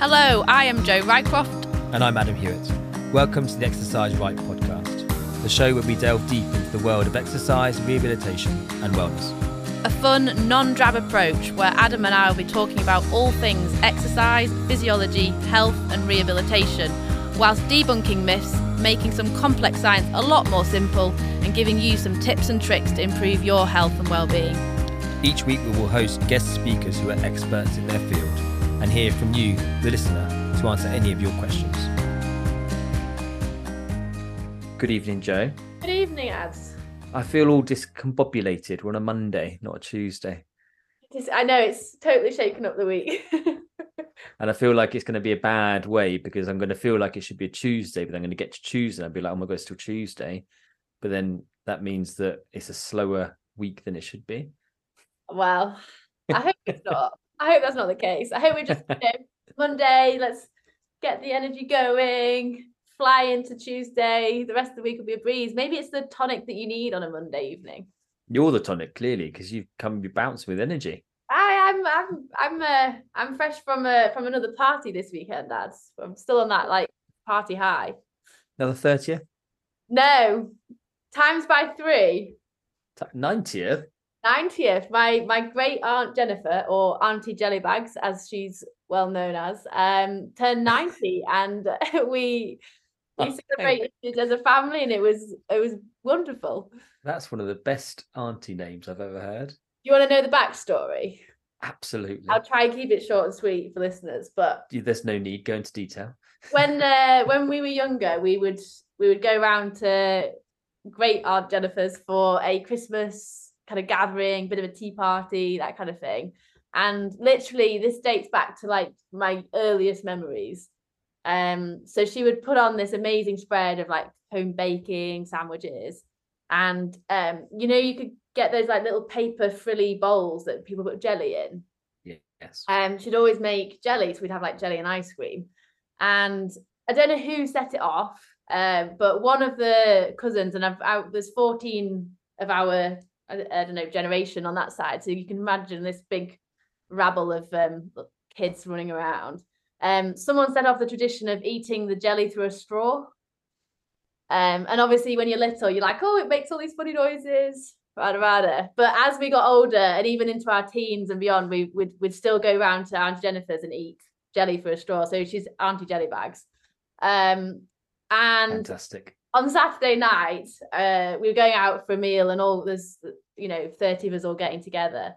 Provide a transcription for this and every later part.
Hello, I am Joe Rycroft. And I'm Adam Hewitt. Welcome to the Exercise Right podcast, the show where we delve deep into the world of exercise, rehabilitation, and wellness. A fun, non drab approach where Adam and I will be talking about all things exercise, physiology, health, and rehabilitation, whilst debunking myths, making some complex science a lot more simple, and giving you some tips and tricks to improve your health and well-being. Each week we will host guest speakers who are experts in their field and hear from you, the listener, to answer any of your questions. Good evening, Joe. Good evening, Ads. I feel all discombobulated. We're on a Monday, not a Tuesday. I know it's totally shaken up the week. and I feel like it's going to be a bad way because I'm going to feel like it should be a Tuesday, but I'm going to get to Tuesday and I'll be like, oh my God, it's still Tuesday. But then that means that it's a slower week than it should be. Well, I hope it's not. I hope that's not the case. I hope we just, you know, Monday, let's get the energy going, fly into Tuesday. The rest of the week will be a breeze. Maybe it's the tonic that you need on a Monday evening. You're the tonic, clearly, because you've come you bounce with energy. I, I'm I'm I'm uh, I'm fresh from a from another party this weekend, lads. I'm still on that like party high. Another thirtieth? No, times by three. Ninetieth. 90th, my my great aunt Jennifer, or Auntie Jellybags, as she's well known as, um, turned 90, and we we oh, celebrated it as a family, and it was it was wonderful. That's one of the best auntie names I've ever heard. You want to know the backstory? Absolutely. I'll try and keep it short and sweet for listeners, but there's no need. Go into detail. when uh, when we were younger, we would we would go around to great aunt Jennifer's for a Christmas kind of gathering, bit of a tea party, that kind of thing. And literally, this dates back to like my earliest memories. Um, so she would put on this amazing spread of like home baking sandwiches, and um, you know, you could get those like little paper frilly bowls that people put jelly in. Yes. Um, she'd always make jelly, so we'd have like jelly and ice cream. And I don't know who set it off, um, but one of the cousins, and I've out there's 14 of our I, I don't know generation on that side. So you can imagine this big rabble of um, kids running around. Um, someone set off the tradition of eating the jelly through a straw. Um, and obviously, when you're little, you're like, oh, it makes all these funny noises, rada rada. But as we got older and even into our teens and beyond, we would would still go round to Auntie Jennifer's and eat jelly for a straw. So she's Auntie Jelly Bags. Um, and fantastic on Saturday night, uh, we were going out for a meal, and all there's you know thirty of us all getting together,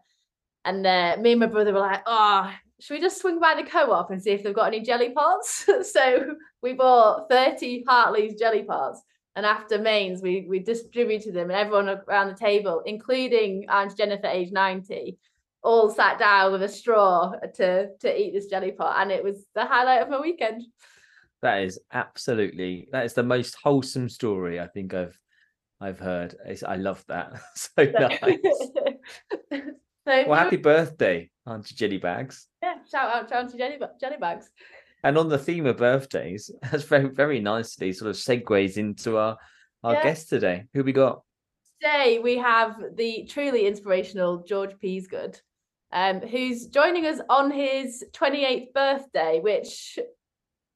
and uh, me and my brother were like, "Oh, should we just swing by the co-op and see if they've got any jelly pots?" so we bought thirty Hartley's jelly pots, and after mains, we we distributed them, and everyone around the table, including Aunt Jennifer, age ninety, all sat down with a straw to to eat this jelly pot, and it was the highlight of my weekend. That is absolutely that is the most wholesome story I think I've I've heard. It's, I love that. so nice. so well, happy birthday, Auntie Jelly Bags. Yeah, shout out to Auntie Jelly, Jelly Bags. And on the theme of birthdays, that's very very nicely sort of segues into our our yeah. guest today. Who we got? Today we have the truly inspirational George Peasgood, um, who's joining us on his 28th birthday, which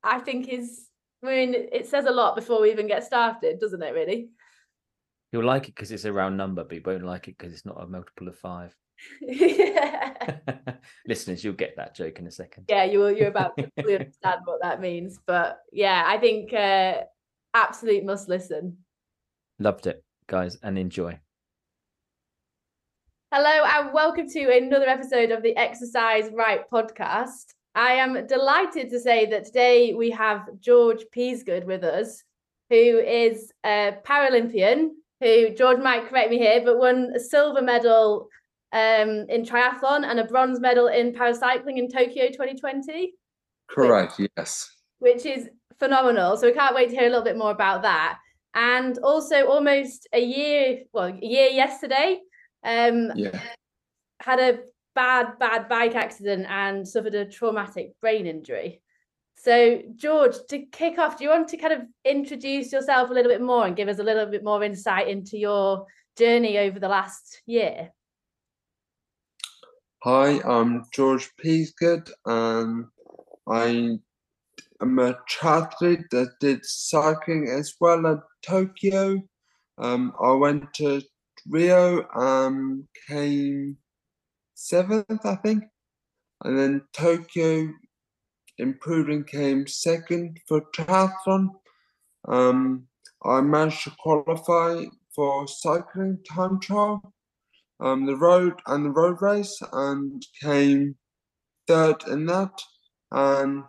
I think is, I mean, it says a lot before we even get started, doesn't it, really? You'll like it because it's a round number, but you won't like it because it's not a multiple of five. Listeners, you'll get that joke in a second. Yeah, you will. You're about to understand what that means. But yeah, I think uh, absolute must listen. Loved it, guys, and enjoy. Hello, and welcome to another episode of the Exercise Right podcast. I am delighted to say that today we have George Peasgood with us, who is a Paralympian, who George might correct me here, but won a silver medal um, in triathlon and a bronze medal in paracycling in Tokyo 2020. Correct, which, yes. Which is phenomenal. So we can't wait to hear a little bit more about that. And also almost a year, well, a year yesterday, um, yeah. had a bad, bad bike accident and suffered a traumatic brain injury. So, George, to kick off, do you want to kind of introduce yourself a little bit more and give us a little bit more insight into your journey over the last year? Hi, I'm George Peasgood, and I am a triathlete that did cycling as well at Tokyo. Um, I went to Rio, and came seventh, I think, and then Tokyo improving came second for triathlon. Um, I managed to qualify for cycling time trial, um, the road and the road race, and came third in that, and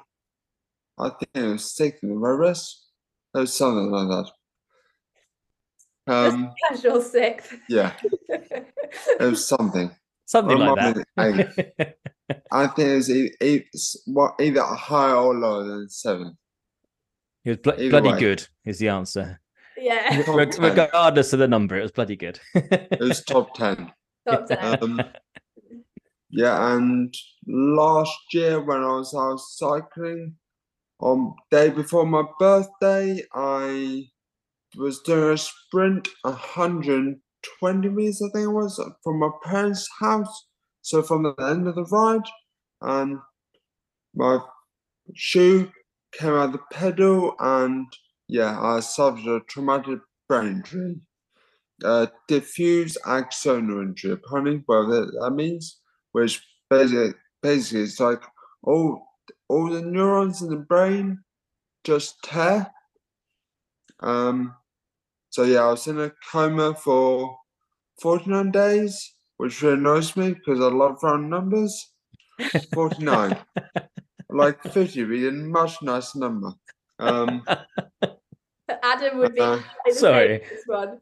I think it was sixth in the road race. It was something like that. Um, casual sixth. Yeah, it was something. Something like that. I think it was either, either higher or lower than seven. It was bl- bloody way. good. Is the answer. Yeah. regardless of the number, it was bloody good. it was top ten. Top ten. Um, yeah, and last year when I was out cycling, on day before my birthday, I was doing a sprint 120 meters, I think it was, from my parents' house. So from the end of the ride, and my shoe came out the pedal, and yeah, I suffered a traumatic brain injury. Diffuse axonal injury, apparently, that, that means, which basically, basically it's like all all the neurons in the brain just tear. Um, so yeah, I was in a coma for 49 days, which really annoys me because I love round numbers. 49. like 50 would be a much nicer number. Um, Adam would be uh, sorry.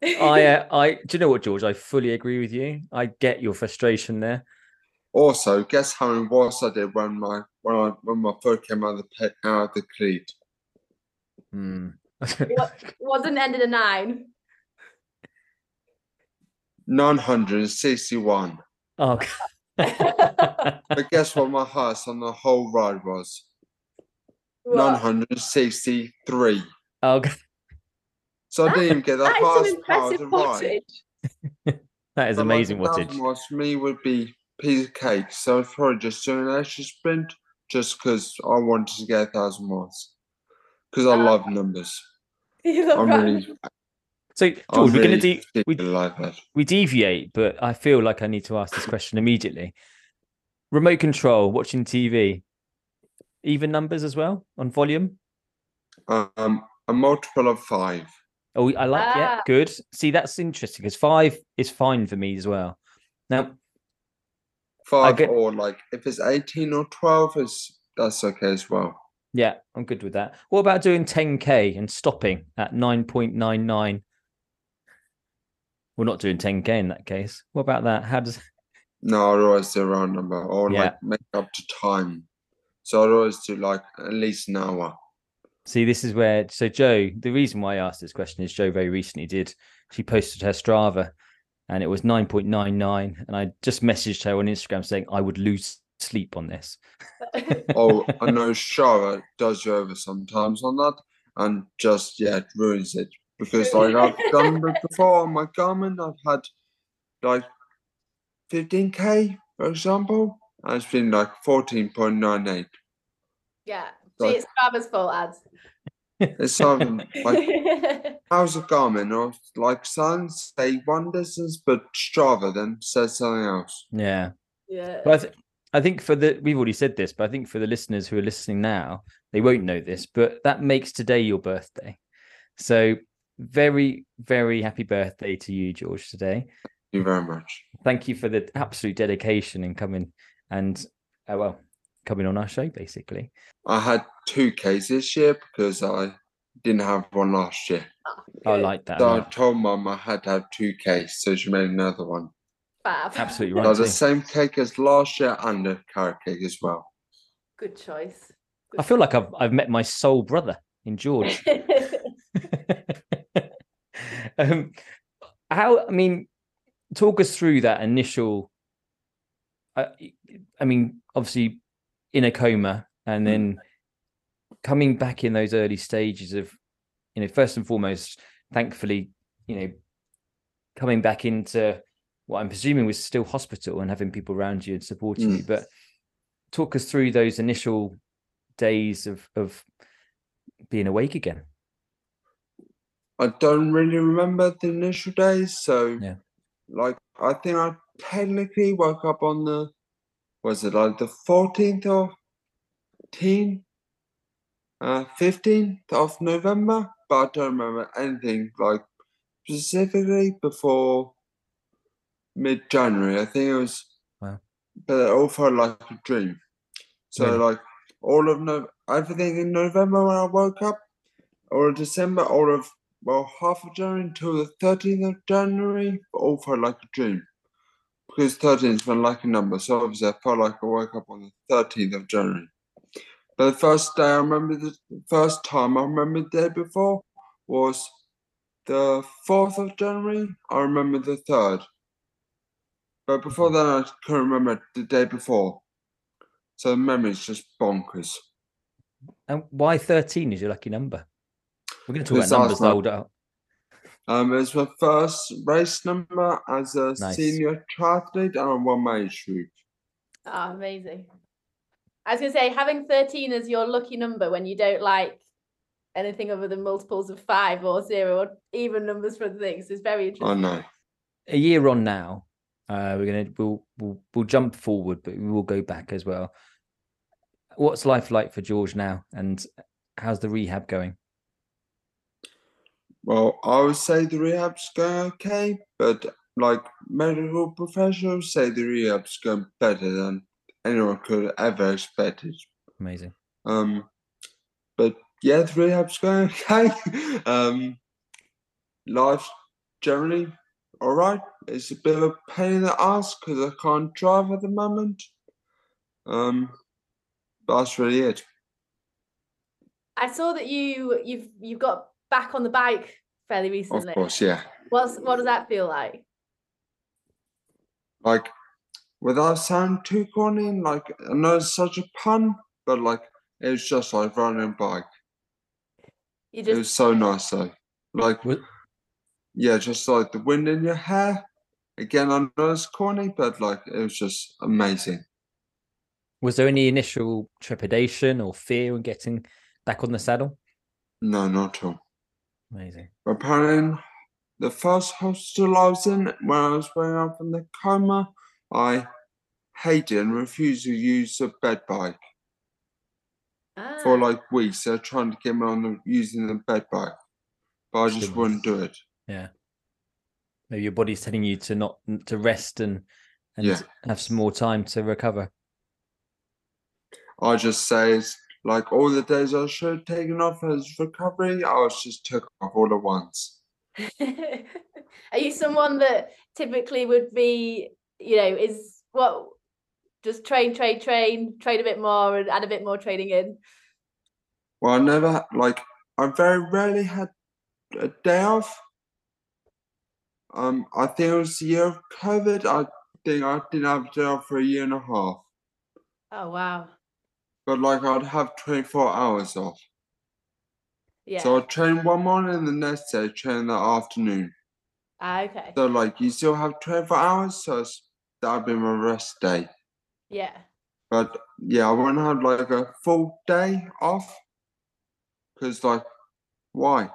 I, uh, I, do you know what, George? I fully agree with you. I get your frustration there. Also, guess how many watts I did when my when I when my foot came out of the pit, out of the cleat. Hmm. Wasn't ended a nine. 961. Oh. but guess what my highest on the whole ride was? What? 963. Okay. So I didn't even get the that highest part of the ride. that is amazing wattage. Was for me would be piece of cake. So I was probably just doing an extra sprint just because I wanted to get a thousand watts. Because I love numbers. You love I'm really so George, I'm we're really going to de- we, like we deviate, but I feel like I need to ask this question immediately. Remote control, watching TV, even numbers as well on volume. Um, a multiple of five. Oh, I like ah. yeah, good. See, that's interesting because five is fine for me as well. Now, five get, or like if it's eighteen or twelve, is that's okay as well. Yeah, I'm good with that. What about doing 10k and stopping at 9.99 we're not doing 10k in that case. What about that? How does? No, I'd always do a round number or yeah. like make up to time. So I'd always do like at least an hour. See, this is where so Joe. The reason why I asked this question is Joe very recently did. She posted her Strava, and it was nine point nine nine, and I just messaged her on Instagram saying I would lose sleep on this. oh, I know Strava does you over sometimes on that, and just yeah, it ruins it because like I've done before on my Garmin, I've had like 15k for example, and it's been like 14.98. Yeah, like, it's Strava's fault, ads. It's um, like how's a Garmin or like Suns say one distance, but Strava then says something else. Yeah, yeah. But I, think for the we've already said this, but I think for the listeners who are listening now, they won't know this, but that makes today your birthday. So very, very happy birthday to you, George, today. Thank you very much. Thank you for the absolute dedication in coming and, uh, well, coming on our show, basically. I had two cases this year because I didn't have one last year. I like that. So I told mum I had to have two cases, so she made another one. Fab. Absolutely right. So the same cake as last year and a carrot cake as well. Good choice. Good I feel like I've I've met my soul brother in George. um, how? I mean, talk us through that initial. Uh, I mean, obviously, in a coma, and then coming back in those early stages of, you know, first and foremost, thankfully, you know, coming back into what I'm presuming was still hospital and having people around you and supporting mm. you. But talk us through those initial days of of being awake again? I don't really remember the initial days, so Yeah. like I think I technically woke up on the was it like the fourteenth of teen uh fifteenth of November, but I don't remember anything like specifically before mid January. I think it was Wow. but it all felt like a dream. So Really? like all of no everything in November when I woke up, or December, all of well half of January until the thirteenth of January, all felt like a dream. Because thirteenth felt like a number, so obviously I felt like I woke up on the thirteenth of January. But the first day I remember the first time I remember the day before was the fourth of January. I remember the third. But before that I couldn't remember the day before. So the memory's just bonkers. And why 13 is your lucky number? We're going to talk Because about numbers was not- out. Um, it's my first race number as a Nice. senior triathlete and I won my age group. Oh, amazing. I was gonna say having 13 as your lucky number when you don't like anything other than multiples of five or zero or even numbers for things is very interesting. I interesting. know. A year on now, uh, we're going to we'll, we'll we'll jump forward, but we will go back as well. What's life like for George now, and how's the rehab going? Well, I would say the rehab's going okay, but like medical professionals say the rehab's going better than anyone could ever expected. Amazing. Um, but yeah, the rehab's going okay. um, life's generally all right. It's a bit of a pain in the ass because I can't drive at the moment. Um, but that's really it. I saw that you you've you've got back on the bike fairly recently. Of course, yeah. What's what does that feel like? Like, without sounding too corny, like I know it's such a pun, but like it was just like riding a bike. You It just was so nice though. Like, What- yeah, just like the wind in your hair. Again, I know it's corny, but like it was just amazing. Was there any initial trepidation or fear in getting back on the saddle? No, not at all. Amazing. Apparently, the first hospital I was in when I was waking up from the coma, I hated and refused to use the bed bike for Ah, like weeks. They're trying to get me on the, using the bed bike, but I just Goodness. wouldn't do it. Maybe your body's telling you to not to rest and and Yeah. have some more time to recover. I just say it's like all the days I should have taken off as recovery, I was just took off all at once. Are you someone that typically would be, you know, is what just train, train, train, train a bit more and add a bit more training in? Well, I never like I very rarely had a day off. Um, I think it was the year of COVID. I think I didn't have a for a year and a half. Oh wow. But like I'd have twenty four hours off. Yeah. So I'd train one morning and the next day train in the afternoon. Ah, okay. So like you still have twenty four hours, so that'd be my rest day. Yeah. But yeah, I won't have like a full day off. Cause like, why?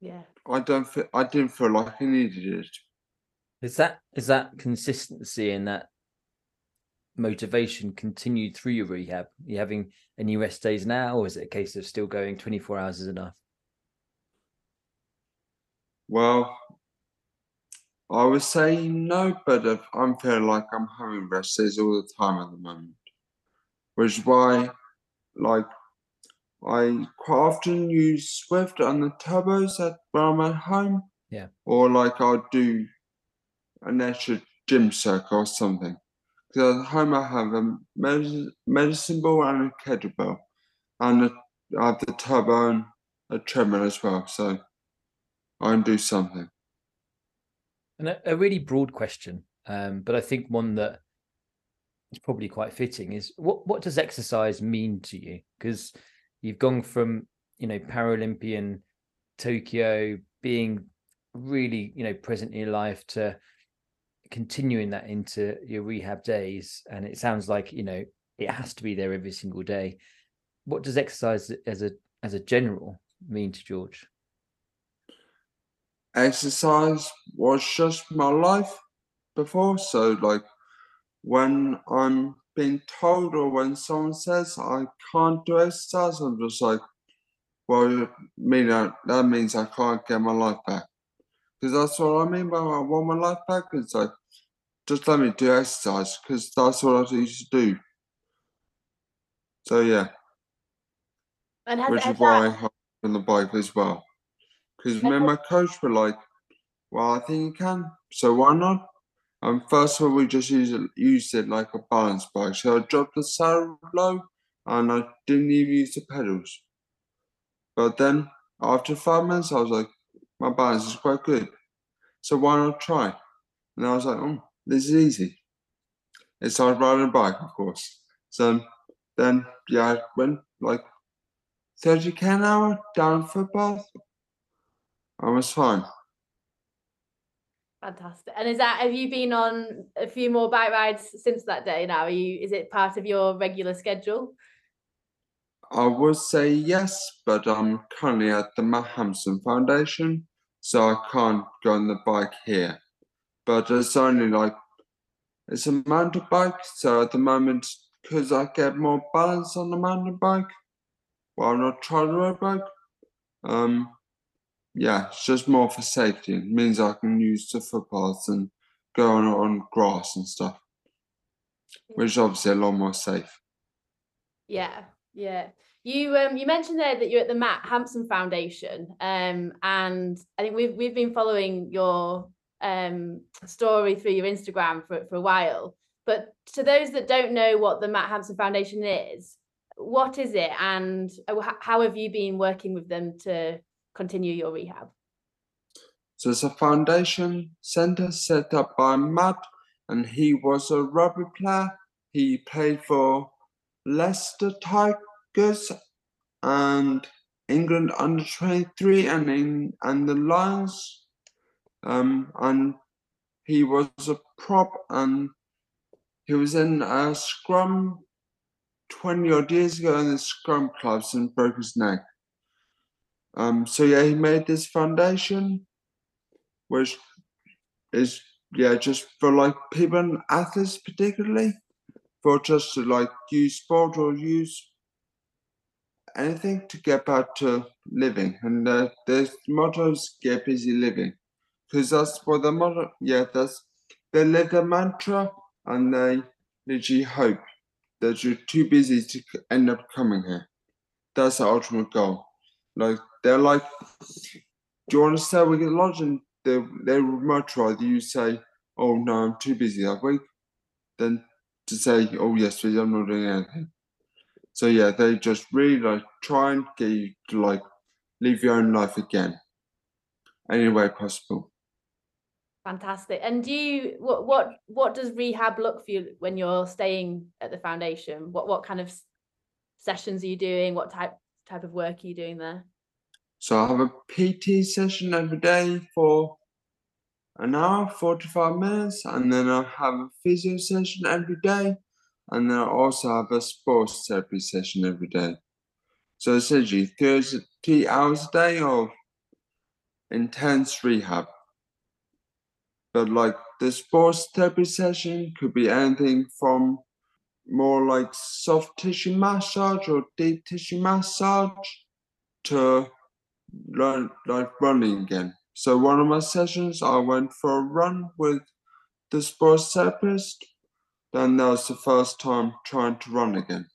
Yeah. I don't feel I didn't feel like I needed it. Is that is that consistency and that motivation continued through your rehab? Are you having any rest days now, or is it a case of still going 24 hours is enough? Well, I would say no, but if I'm feeling like I'm having rest days all the time at the moment, which is why, like, I quite often use Zwift on the turbos at I'm at home. Yeah. Or like I'll do an extra gym circle or something. Because at home I have a medicine, medicine ball and a kettlebell, and a, I have the turbo and a treadmill as well. So I can do something. And a, a really broad question, um, but I think one that is probably quite fitting is what what does exercise mean to you? Because you've gone from you know Paralympian Tokyo being really you know present in your life to continuing that into your rehab days, and it sounds like you know it has to be there every single day. What does exercise as a as a general mean to George? Exercise was just my life before. So like when I'm being told or when someone says I can't do exercise, I'm just like, well, you mean that, that means I can't get my life back. Because that's what I mean by I want my life back. It's like, just let me do exercise because that's what I used to do. So yeah. And has, Which has is why that... I hop on the bike as well. Because me and my coach were like, well, I think you can. So why not? Um, first of all, we just used it, used it like a balance bike. So I dropped the saddle low and I didn't even use the pedals. But then after five minutes, I was like, my balance is quite good. So why not try? And I was like, oh, this is easy. It started riding a bike, of course. So then, yeah, I went like 30k an hour down footpath. I was fine. Fantastic. And is that have you been on a few more bike rides since that day now? Are you is it part of your regular schedule? I would say yes, but I'm currently at the Matt Hampson Foundation, so I can't go on the bike here. But it's only like it's a mountain bike, so at the moment, because I get more balance on the mountain bike, while not trying to road bike, um, yeah, it's just more for safety. It means I can use the footpaths and go on on grass and stuff, which is obviously a lot more safe. Yeah, yeah. You um you mentioned there that you're at the Matt Hampson Foundation, um, and I think we've we've been following your um story through your Instagram for for a while. But to those that don't know what the Matt Hampson Foundation is, what is it, and how have you been working with them to continue your rehab? So it's a foundation center set up by Matt, and he was a rugby player. He played for Leicester Tigers and England under 23 and in, and the Lions. Um, and he was a prop and he was in a scrum 20 odd years ago in the scrum clubs and broke his neck. Um, so yeah, he made this foundation, which is yeah just for like people and athletes particularly, for just to like use sport or use anything to get back to living. And uh, the motto is get busy living, because that's what the motto. Yeah, that's they live the mantra and they literally hope that you're too busy to end up coming here. That's the ultimate goal. Like they're like, do you want to stay with lodge? And they they would much rather you say, oh no, I'm too busy that week, than to say, oh yes, please, I'm not doing anything. So yeah, they just really like try and get you to like live your own life again, any way possible. Fantastic. And do you what what what does rehab look for you when you're staying at the foundation? What what kind of sessions are you doing? What type type of work are you doing there? So I have a PT session every day for an hour, 45 minutes, and then I have a physio session every day, and then I also have a sports therapy session every day. So essentially, 30 hours a day of intense rehab. But like the sports therapy session could be anything from more like soft tissue massage or deep tissue massage to learn like running again. So one of my sessions, I went for a run with the sports therapist. Then that was the first time trying to run again.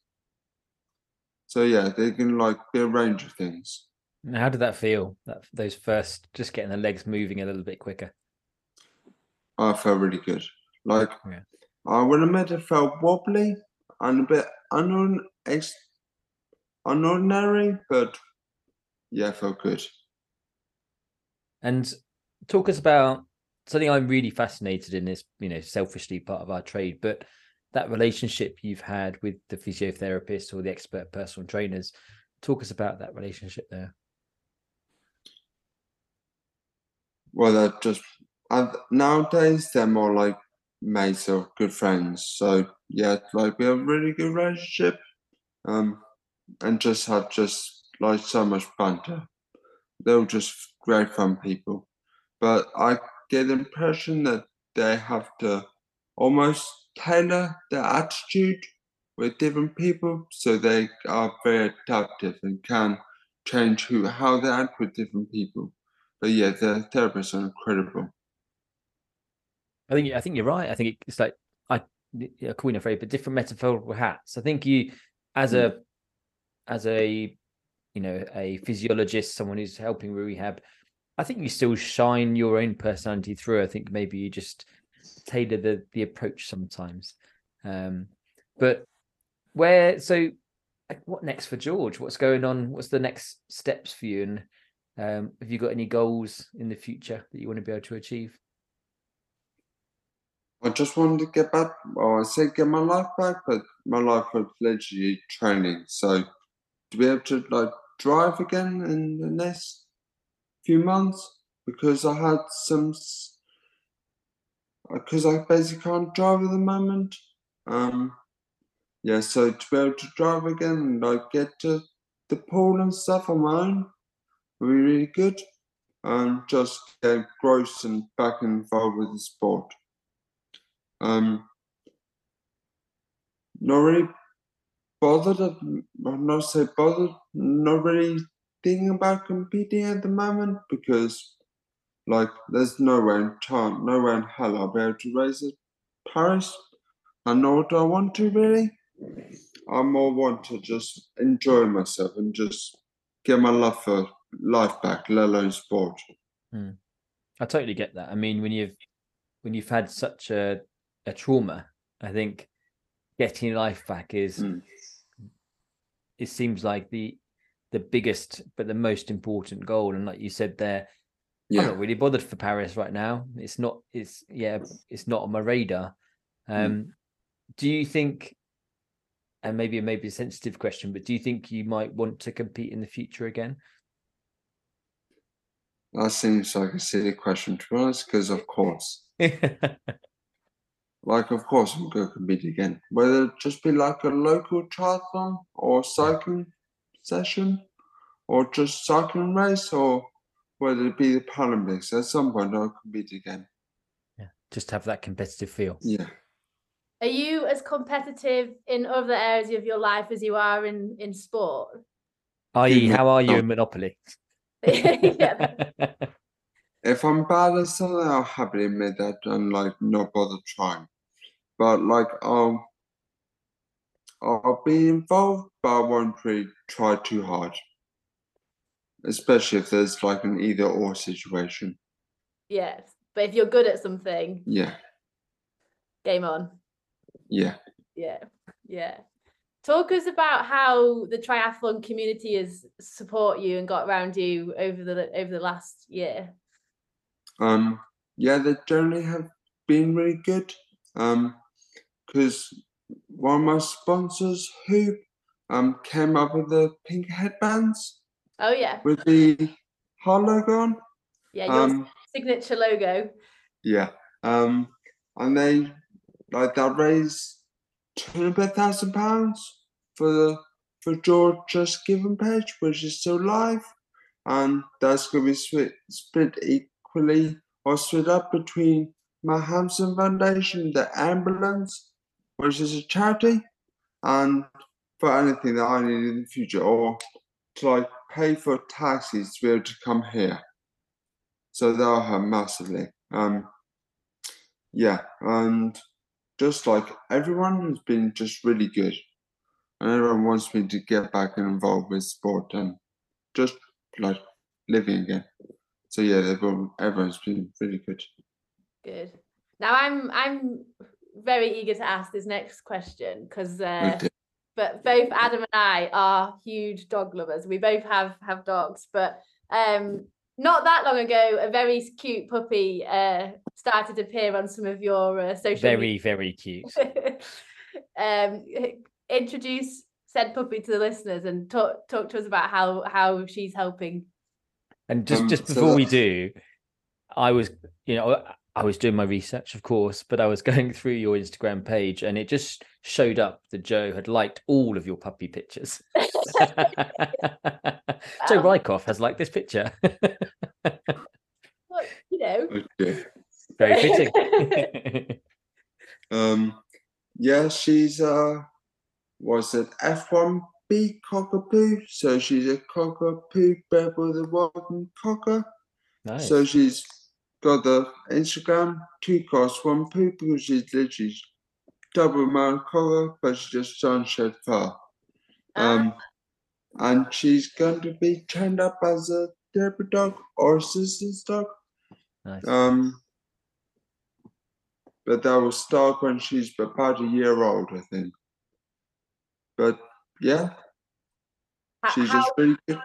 So yeah, they can like be a range of things. How did that feel? That those first, just getting the legs moving a little bit quicker. I felt really good. Like yeah. I would admit it felt wobbly and a bit unordinary, but yeah, felt good. And talk us about something I'm really fascinated in this, you know, selfishly part of our trade, but that relationship you've had with the physiotherapist or the expert personal trainers. Talk us about that relationship there. Well, they're just uh, nowadays they're more like mates or good friends. So yeah, like we have a really good relationship, um, and just have just like so much banter. They're just great fun people, but I get the impression that they have to almost tailor their attitude with different people, so they are very adaptive and can change who how they act with different people. But yeah, the therapists are incredible. I think I think you're right. I think it's like I a yeah, queen afraid, but different metaphorical hats. I think you, as a, mm. as a, you know, a physiologist, someone who's helping rehab, I think you still shine your own personality through. I think maybe you just tailor the the approach sometimes. Um, but where so what next for George? What's going on? What's the next steps for you? And um, have you got any goals in the future that you want to be able to achieve? I just wanted to get back. Well, I said get my life back, but my life was literally training. So to be able to like drive again in the next few months because I had some because I basically can't drive at the moment. Um, yeah, so to be able to drive again and like get to the pool and stuff on my own would be really good. And just get gross and back involved with the sport. Um, not really bothered. I'm not say bothered. Not really thinking about competing at the moment because, like, there's no way in time, no way in hell I'll be able to race at Paris. I know what I want to really. I more want to just enjoy myself and just get my love for life back, let alone sport. Hmm. I totally get that. I mean, when you've when you've had such a a trauma. I think getting life back is mm. it seems like the the biggest but the most important goal. And like you said there, yeah. I'm not really bothered for Paris right now. It's not it's yeah, it's not on my radar. Hmm. Um mm. do you think and maybe maybe a sensitive question, but do you think you might want to compete in the future again? That seems like a silly question to be honest, because of course. like of course I'm going to compete again. Whether it just be like a local triathlon or cycling session or just cycling race or whether it be the Paralympics, at some point I'll compete again. Yeah, just have that competitive feel. Yeah. Are you as competitive in other areas of your life as you are in in sport? I.e., how are you in Monopoly? if I'm bad at something, I'll happily admit that and like not bother trying but like um I'll be involved, but I won't really try too hard. Especially if there's like an either or situation. Yes. But if you're good at something, yeah. Game on. Yeah. Yeah. Yeah. Talk us about how the triathlon community has support you and got around you over the over the last year. Um yeah, they generally have been really good. Um because one of my sponsors, Huub, um, came up with the pink headbands. Oh yeah. With the heart logo on. Yeah, your um, signature logo. Yeah. Um, and they like that raised two hundred thousand pounds for the for George Just Giving page, which is still live, and that's going to be split, split equally or split up between Matt Hampson Foundation, the ambulance, which is a charity, and for anything that I need in the future, or to like pay for taxis to be able to come here. So that'll help massively. Um, yeah, and just like everyone has been just really good, and everyone wants me to get back and involved with sport and just like living again. So yeah, everyone, everyone's been really good. Good. Now I'm I'm very eager to ask this next question because uh, but both Adam and I are huge dog lovers. We both have have dogs, but um not that long ago, a very cute puppy uh, started to appear on some of your uh, social. Very, media. very cute. um, introduce said puppy to the listeners and talk talk to us about how how she's helping. And just um, just before so we do, I was, you know, I was doing my research, of course, but I was going through your Instagram page and it just showed up that Joe had liked all of your puppy pictures. Joe Rycroft has liked this picture. well, you know. Okay. Very fitting. um, yeah, she's uh, was it F1B cockapoo? So she's a cockapoo bred with a working cocker. Nice. So she's got the Instagram two cross one because she's literally double amount cocker, but she just don't shed fur. Um, and she's going to be trained up as a therapy dog or assistance dog. nice. Um, but that will start when she's about a year old, I think. But yeah, H- she's how, just really good.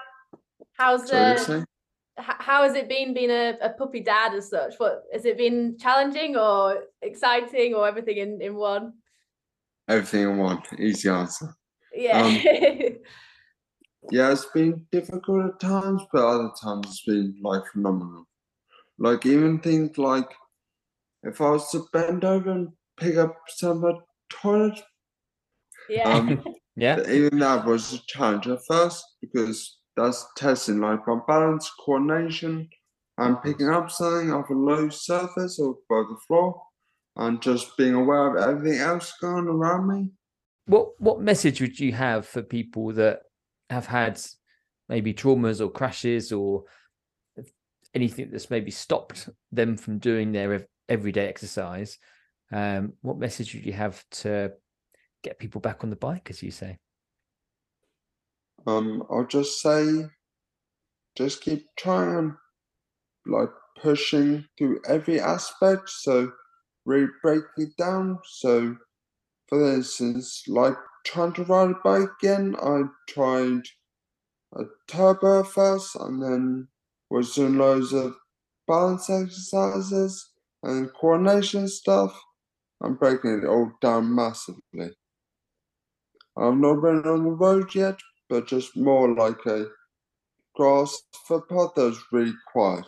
how's Sorry, the how has it been being a, a puppy dad as such? What has it been challenging or exciting or everything in, in one? Everything in one. Easy answer. Yeah. Um, Yeah, it's been difficult at times, but other times it's been like phenomenal. Like even things like if I was to bend over and pick up some of the toilet, yeah. um, yeah. even that was a challenge at first because that's testing like my balance, coordination, and picking up something off a low surface or above the floor, and just being aware of everything else going around me. What what message would you have for people that have had maybe traumas or crashes or anything that's maybe stopped them from doing their everyday exercise? Um, what message would you have to get people back on the bike, as you say? Um, I'll just say, just keep trying, like pushing through every aspect. So, really break it down. So, for instance, like trying to ride a bike again, I tried a turbo first, and then was doing loads of balance exercises and coordination stuff. I'm breaking it all down massively. I've not been on the road yet, but just more like a grass footpath that was really quiet.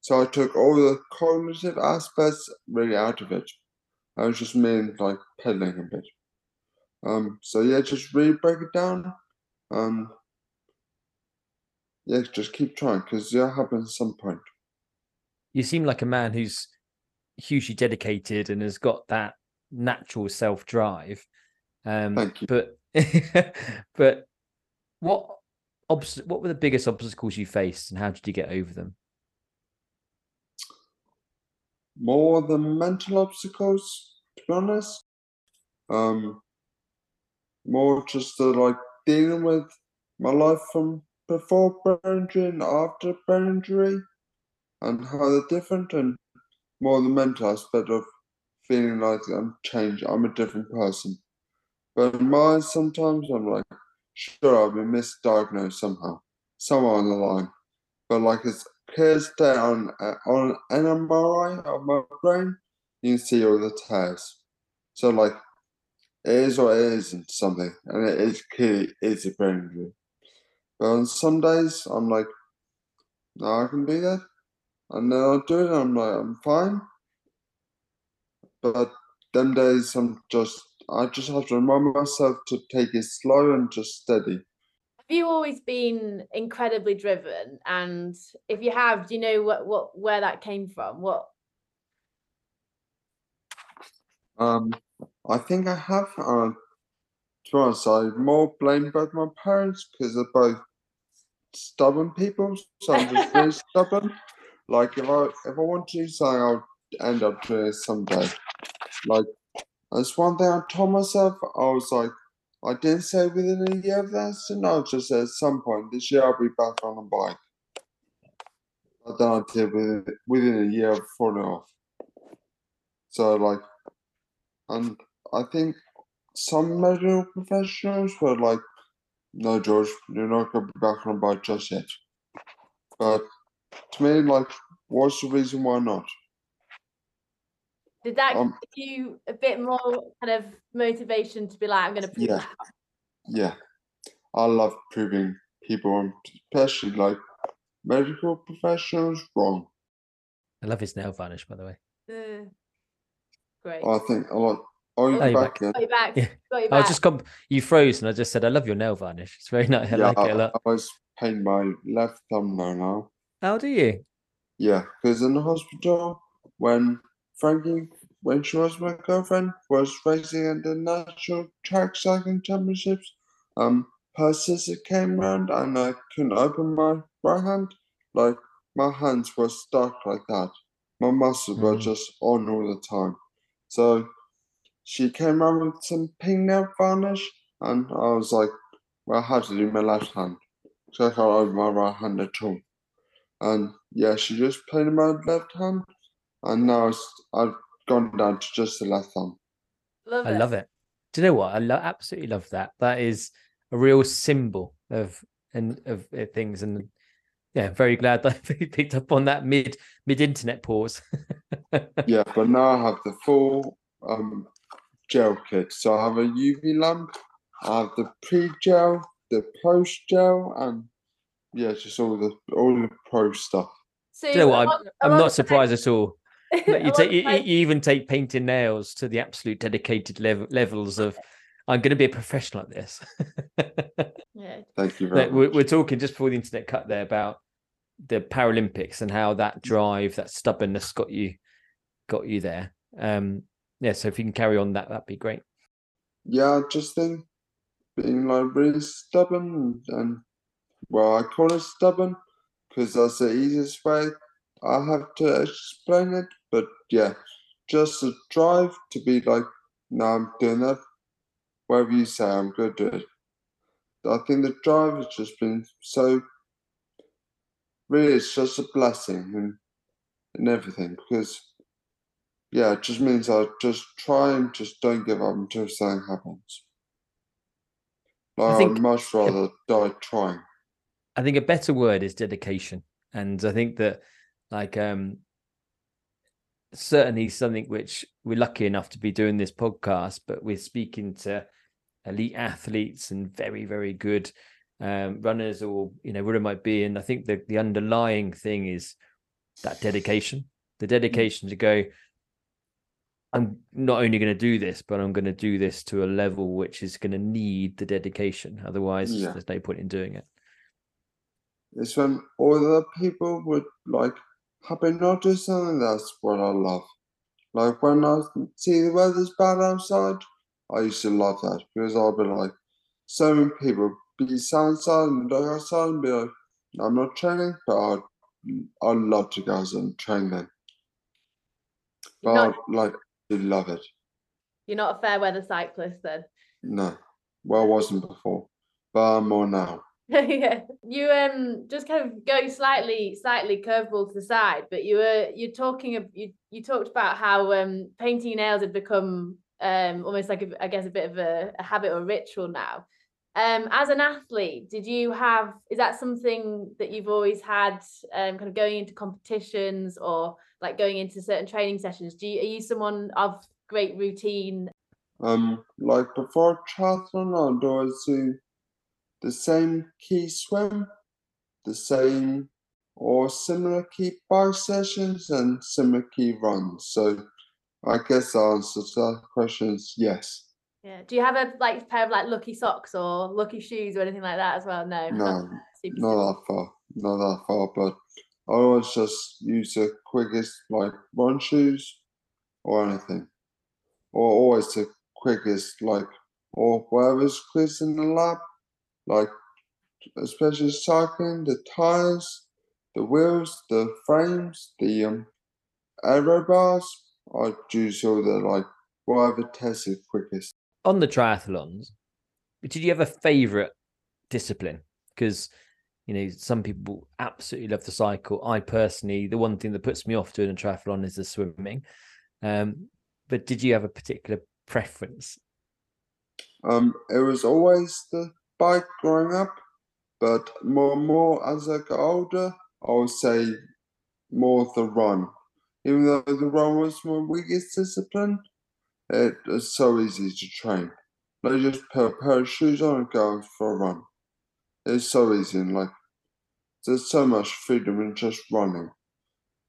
So I took all the cognitive aspects really out of it. I was just mean like pedaling a bit. Um, so yeah, just really break it down. Um, yeah, just keep trying because it'll happen at some point. You seem like a man who's hugely dedicated and has got that natural self drive. Um, Thank you. But but what obs- what were the biggest obstacles you faced, and how did you get over them? More than mental obstacles, to be honest. Um, more just the like dealing with my life from before brain injury and after brain injury, and how they're different, and more the mental aspect of feeling like I'm changed. I'm a different person. But in mine, sometimes I'm like, sure, I've been misdiagnosed somehow, somewhere on the line. But like it's clear on uh, on an MRI of my brain, you can see all the tears. So like, it is or it isn't something, and it is clearly is a brain injury. But on some days, I'm like, no, I can do that, and then I'll do it. And I'm like, I'm fine. But them days, I'm just, I just have to remind myself to take it slow and just steady. have you always been incredibly driven? And if you have, do you know what, what where that came from? What Um, I think I have. Uh, to honest, I more blame both my parents because they're both stubborn people. So I'm just very stubborn. Like if I if I want to do something, I'll end up doing it someday. Like that's one thing I told myself. I was like, I didn't say within a year of that. So no, just said at some point this year I'll be back on a bike. But then I did within within a year of falling off. So like, and I think some medical professionals were like, "No, George, you're not going to be back on a bike just yet." But to me, like, what's the reason why not? Did that Um, give you a bit more kind of motivation to be like, I'm going to prove Yeah. that? Yeah, I love proving people, wrong, especially like medical professionals, wrong. I love his nail varnish, by the way. Uh, great. I think I like. Oh, you're Oh, back, you're yeah. Got you back. Yeah. Got you I just comp- you froze, and I just said, "I love your nail varnish. It's very nice. I yeah, like it a lot." I was painting my left thumbnail now. How do you? Yeah, because in the hospital, when Frankie, when she was my girlfriend, was racing at the national track cycling championships, um, her sister came round and I couldn't open my right hand. Like my hands were stuck like that. My muscles were Mm. just on all the time. So she came around with some pink nail varnish, and I was like, well, I had to do my left hand. So I can't open my right hand at all. And yeah, she just played painted my left hand, and now I've gone down to just the left thumb. love I it. love it. Do you know what? I lo- absolutely love that. That is a real symbol of and of uh, things, and yeah, very glad that you picked up on that mid mid internet pause. Yeah, but now I have the full um, gel kit. So I have a UV lamp, I have the pre-gel, the post-gel, and yeah, just all the all the pro stuff. So Do you know what? I'm, I'm not surprised at all. Lines- But you, along take, you, you even take painting nails to the absolute dedicated level, levels of. I'm going to be a professional at this. Yeah. Thank you very we're, much. we're talking just before the internet cut there about the Paralympics and how that drive, that stubbornness got you got you there. Um, yeah, so if you can carry on that, that'd be great. Yeah, just think being like really stubborn and well, I call it stubborn because that's the easiest way I have to explain it. But yeah, just a drive to be like, no, I'm doing that. Whatever you say, I'm going to do it. I think the drive has just been so. Really, it's just a blessing and, and everything because yeah, it just means I just try and just don't give up until something happens. Like, think- I'd much rather die trying. I think a better word is dedication, and I think that like um certainly something which we're lucky enough to be doing this podcast, but we're speaking to elite athletes and very very good um runners or you know whatever it might be, and I think the the underlying thing is that dedication, the dedication to go. I'm not only going to do this, but I'm going to do this to a level which is going to need the dedication. Otherwise, Yeah. there's no point in doing it. It's when other people would like happy not do something, that's what I love. Like when I see the weather's bad outside, I used to love that because I'll be like, so many people be outside and look outside and be like, I'm not training, but I'd, I'd love to go outside and train then. But I'd like to love it. You're not a fair weather cyclist then. No, well, I wasn't before, but I'm more now. yeah. You um just kind of go slightly slightly curveball to the side, but you were you're talking you you talked about how um painting nails had become um almost like a, I guess a bit of a, a habit or ritual now. Um as an athlete, did you have is that something that you've always had um kind of going into competitions or like going into certain training sessions? Do you are you someone of great routine? Um, like before triathlon, always do the same key swim, the same or similar key bike sessions, and similar key runs. So I guess the answer to that question is yes. Yeah. Do you have a like pair of like lucky socks or lucky shoes or anything like that as well? No. No, not that far, not that far, but I always just use the quickest like run shoes or anything, or always the quickest like or whatever's quickest in the lab, like especially cycling, the tires, the wheels, the frames, the um aero bars. I use all the like whatever tests is quickest. on the triathlons, did you have a favorite discipline? Because you know some people absolutely love the cycle. I personally, the one thing that puts me off doing a triathlon is the swimming. Um, but did you have a particular preference? Um, it was always the bike growing up, but more and more as I got older, I would say more the run. Even though the run was my weakest discipline, it was so easy to train. Like just put a pair of shoes on and go for a run. It's so easy and like there's so much freedom in just running.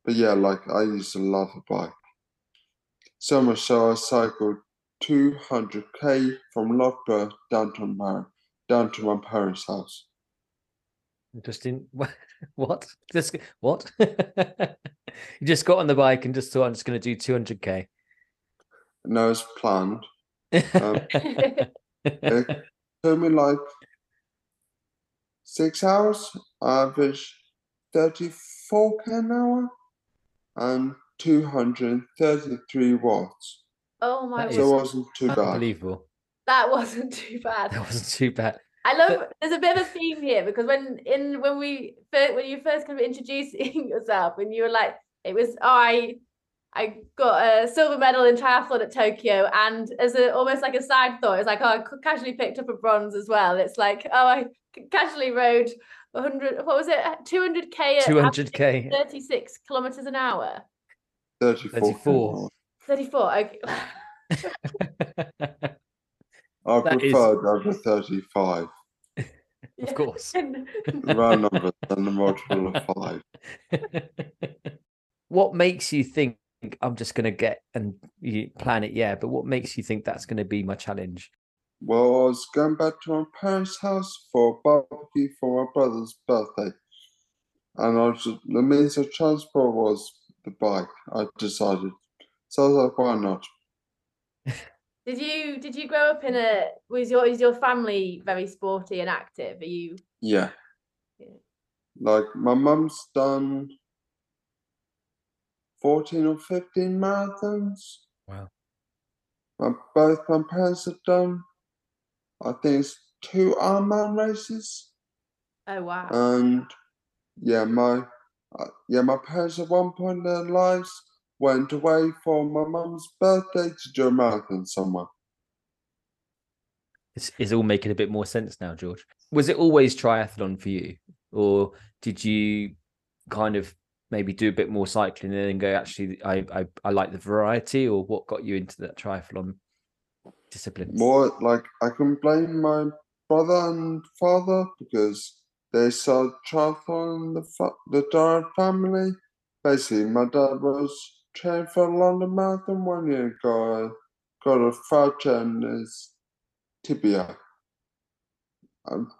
but yeah, like I used to love a bike. So much so I cycled 200k from Loughborough down to down to my parents' house. Interesting. what? Just what? you just got on the bike and just thought I'm just going to do 200k. No, it's planned. Um, it took me like six hours. I averaged 34k an hour and 233 watts. Oh my! So it wasn't too bad. Unbelievable. That wasn't too bad. That wasn't too bad. I love. But, there's a bit of a theme here because when in when we first, when you first kind of introducing yourself and you were like, it was oh, I I got a silver medal in triathlon at Tokyo, and as a almost like a side thought, it's like oh, I casually picked up a bronze as well. It's like oh, I casually rode 100. What was it? 200k. 200k. 36 kilometers an hour. 34. 34. 34. Okay. I preferred over 35. Of course. Round numbers and the multiple of five. what makes you think I'm just going to get and you plan it? Yeah, but what makes you think that's going to be my challenge? Well, I was going back to my parents' house for a barbecue for my brother's birthday. And I was, the means of transport was the bike, I decided. So I was like, why not? Did you did you grow up in a was your is your family very sporty and active? Are you Yeah. yeah. Like my mum's done 14 or 15 marathons. Wow. My, both my parents have done, I think it's two Ironman races. Oh, wow. And yeah, my uh, yeah, my parents at one point in their lives went away for my mum's birthday to do a marathon somewhere. It's, it's all making a bit more sense now, George. Was it always triathlon for you? Or did you kind of maybe do a bit more cycling and then go, actually, I, I, I like the variety? Or what got you into that triathlon discipline? More like I can blame my brother and father because they started triathlon in the, fa- the Dyer family. Basically, my dad was trained for a London Marathon one year ago. Got a fracture in his tibia. Um,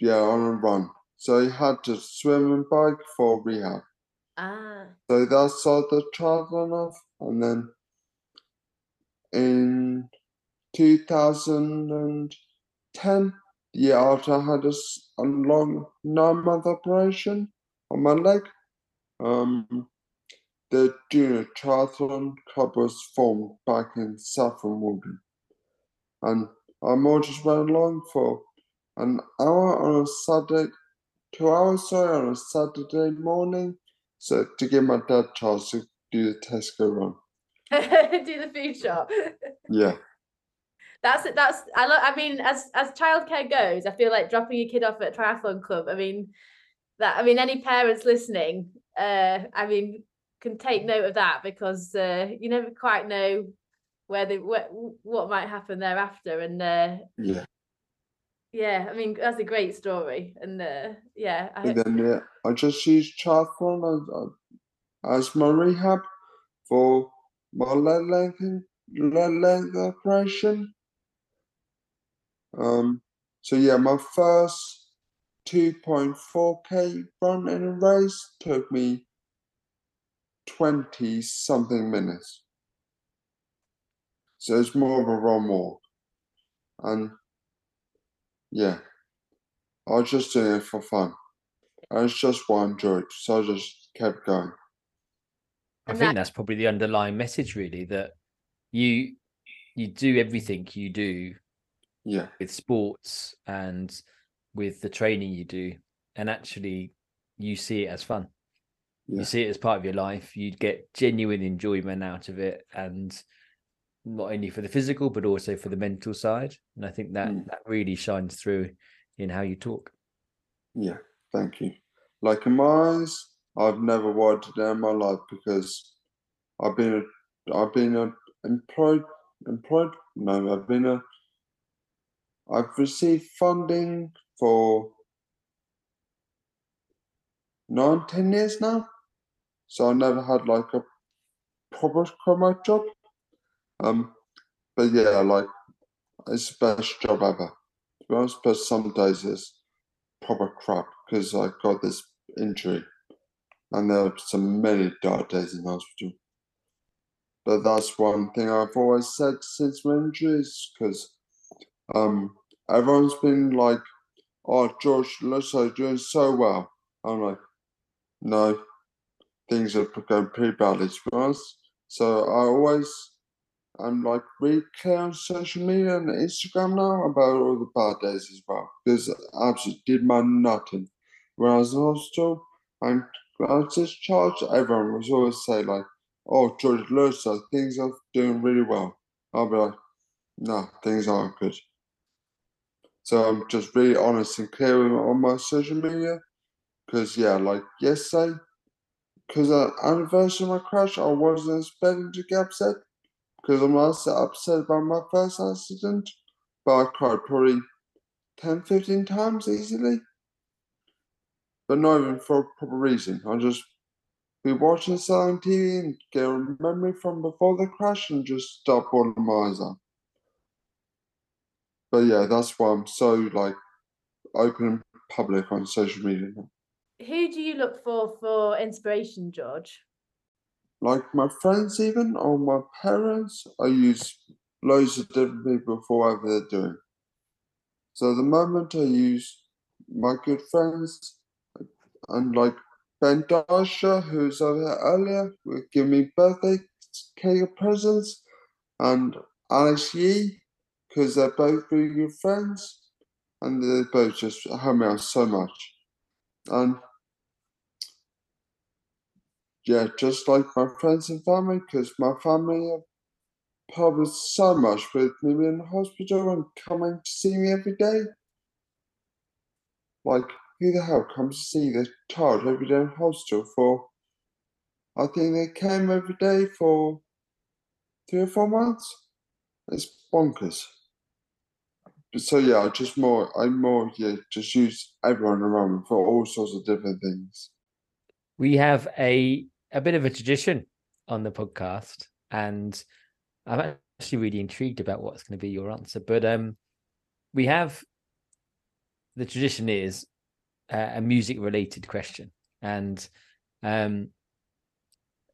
yeah, on a run. So he had to swim and bike for rehab. Ah. So that's all the triathlon off. And then in 2010, the year after I had a, a long nine month operation on my leg, um, the Junior Triathlon Club was formed back in Saffron Walden. And I more just went along for an hour on a Saturday, two hours, sorry, on a Saturday morning. So to give my dad a chance to do the Tesco run. do the food shop. yeah. That's it. That's I. I mean, as as childcare goes, I feel like dropping your kid off at a triathlon club. I mean, that. I mean, any parents listening, uh, I mean, can take note of that because uh, you never quite know where the what, what might happen thereafter. And uh, yeah. Yeah i mean that's a great story. And uh, yeah I and then yeah i just used triathlon as, uh, as my rehab for my leg length leg length operation. Um so yeah my first 2.4k run in a race took me 20 something minutes. So it's more of a run walk. And yeah, I was just doing it for fun. And it's just what I enjoyed. So I just kept going. I think that's probably the underlying message, really, that you you do everything you do yeah with sports and with the training you do and actually you see it as fun yeah. you see it as part of your life you'd get genuine enjoyment out of it and not only for the physical but also for the mental side and i think that mm. that really shines through in how you talk yeah thank you like in my eyes i've never day in my life because i've been a i've been a employed employed no i've been a i've received funding for nine ten years now so I never had like a proper remote job. Um, but yeah, like it's the best job ever. To be honest, but some days it's proper crap because I got this injury, and there were some many dark days in hospital. But that's one thing I've always said since my injuries, because um, everyone's been like, "Oh, George like doing so well." I'm like, "No, things are going pretty be honest." So I always I'm like really clear on social media and Instagram now about all the bad days as well. Because I absolutely did my nothing. When I was in hospital and I was discharged, everyone was always say like, oh George Lewis, uh, things are doing really well. I'll be like, no, things aren't good. So I'm just really honest and clear on my social media. Because yeah, like yesterday, because the uh, anniversary of my crash, I wasn't expecting to get upset because I'm not upset about my first accident, but I cried probably 10, 15 times easily. But not even for a proper reason. I just be watching on TV and get a memory from before the crash and just start bawling my eyes out. But yeah, that's why I'm so like open and public on social media now. Who do you look for for inspiration, George? like my friends even or my parents, I use loads of different people for whatever they're doing. So the moment I use my good friends and like Ben Dasher, who's over here earlier, will give me birthday cake presents, and Alex Yee, because they're both really good friends, and they both just help me out so much. And yeah, just like my friends and family, because my family have helped so much with me in the hospital and coming to see me every day. Like, who the hell comes to see their child every day in hospital for? I think they came every day for three or four months. It's bonkers. So yeah, I just more, I more yeah, just use everyone around me for all sorts of different things. We have a a bit of a tradition on the podcast, and I'm actually really intrigued about what's going to be your answer. But um, we have the tradition is a music related question, and um,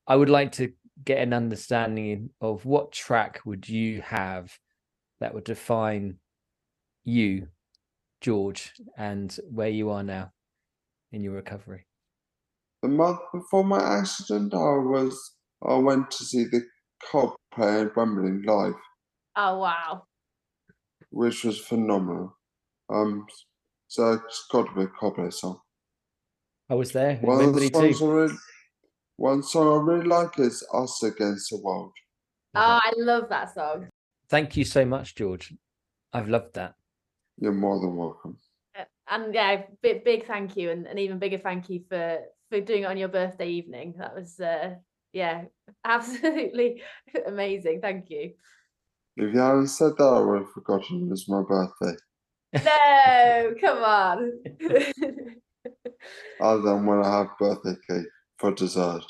I would like to get an understanding of what track would you have that would define you, George, and where you are now in your recovery the month before my accident, I was I went to see the Coldplay at Wembley live. Oh wow! Which was phenomenal. Um, so it's got to be a Coldplay song. I was there. One of the songs I really, one song I really like is "Us Against the World." Oh, I love that song. Thank you so much, George. I've loved that. You're more than welcome. Uh, and yeah, big big thank you, and an even bigger thank you for for doing it on your birthday evening. That was uh yeah, absolutely amazing. Thank you. If you hadn't said that, I would have forgotten it was my birthday. No, come on. Other than when I have birthday cake for dessert.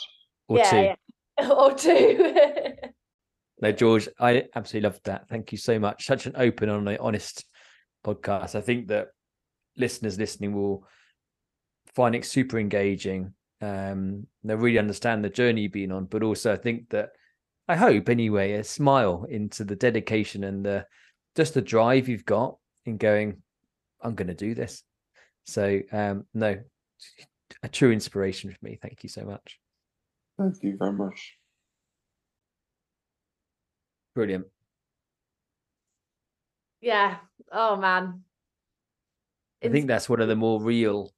Or yeah, two. Yeah. Or two. no, George, I absolutely loved that. Thank you so much. Such an open and honest podcast. I think that listeners listening will find it super engaging. Um, they really understand the journey you've been on, but also I think that I hope anyway, a smile into the dedication and the just the drive you've got in going, I'm going to do this. So um, no, a true inspiration for me. Thank you so much. Thank you very much. Brilliant. Yeah. Oh man. I think that's one of the more real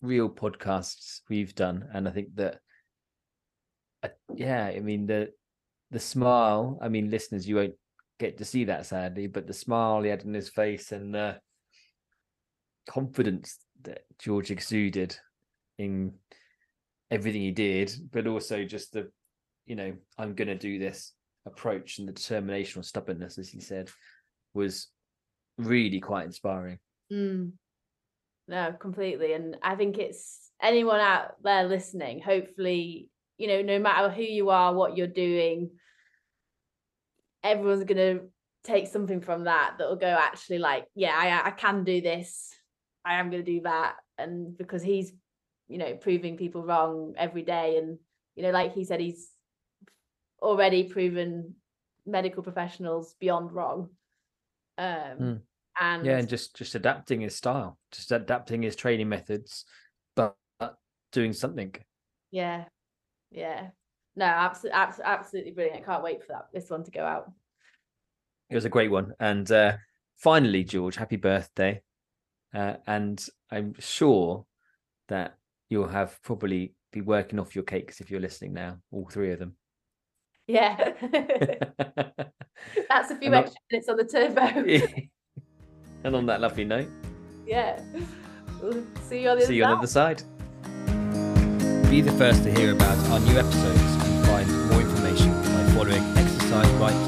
real podcasts we've done, and I think that, uh, yeah, I mean the the smile. I mean, listeners, you won't get to see that sadly, but the smile he had on his face and the confidence that George exuded in everything he did, but also just the, you know, I'm going to do this approach and the determination or stubbornness, as he said, was really quite inspiring. Mm. No, completely. And I think it's anyone out there listening, hopefully, you know, no matter who you are, what you're doing, everyone's gonna take something from that that will go actually like, yeah, I I can do this. I am gonna do that. And because he's, you know, proving people wrong every day. And, you know, like he said, he's already proven medical professionals beyond wrong. Um mm and yeah and just just adapting his style just adapting his training methods but doing something. Yeah yeah. No absolutely absolutely brilliant. I can't wait for that this one to go out. It was a great one and uh finally george happy birthday. Uh, and i'm sure that you'll have probably be working off your cakes if you're listening now all three of them. Yeah. That's a few extra minutes on the turbo and on that lovely note, yeah, see you on the, see other, you side. on the other side. Be the first to hear about our new episodes and find more information by following Exercise Right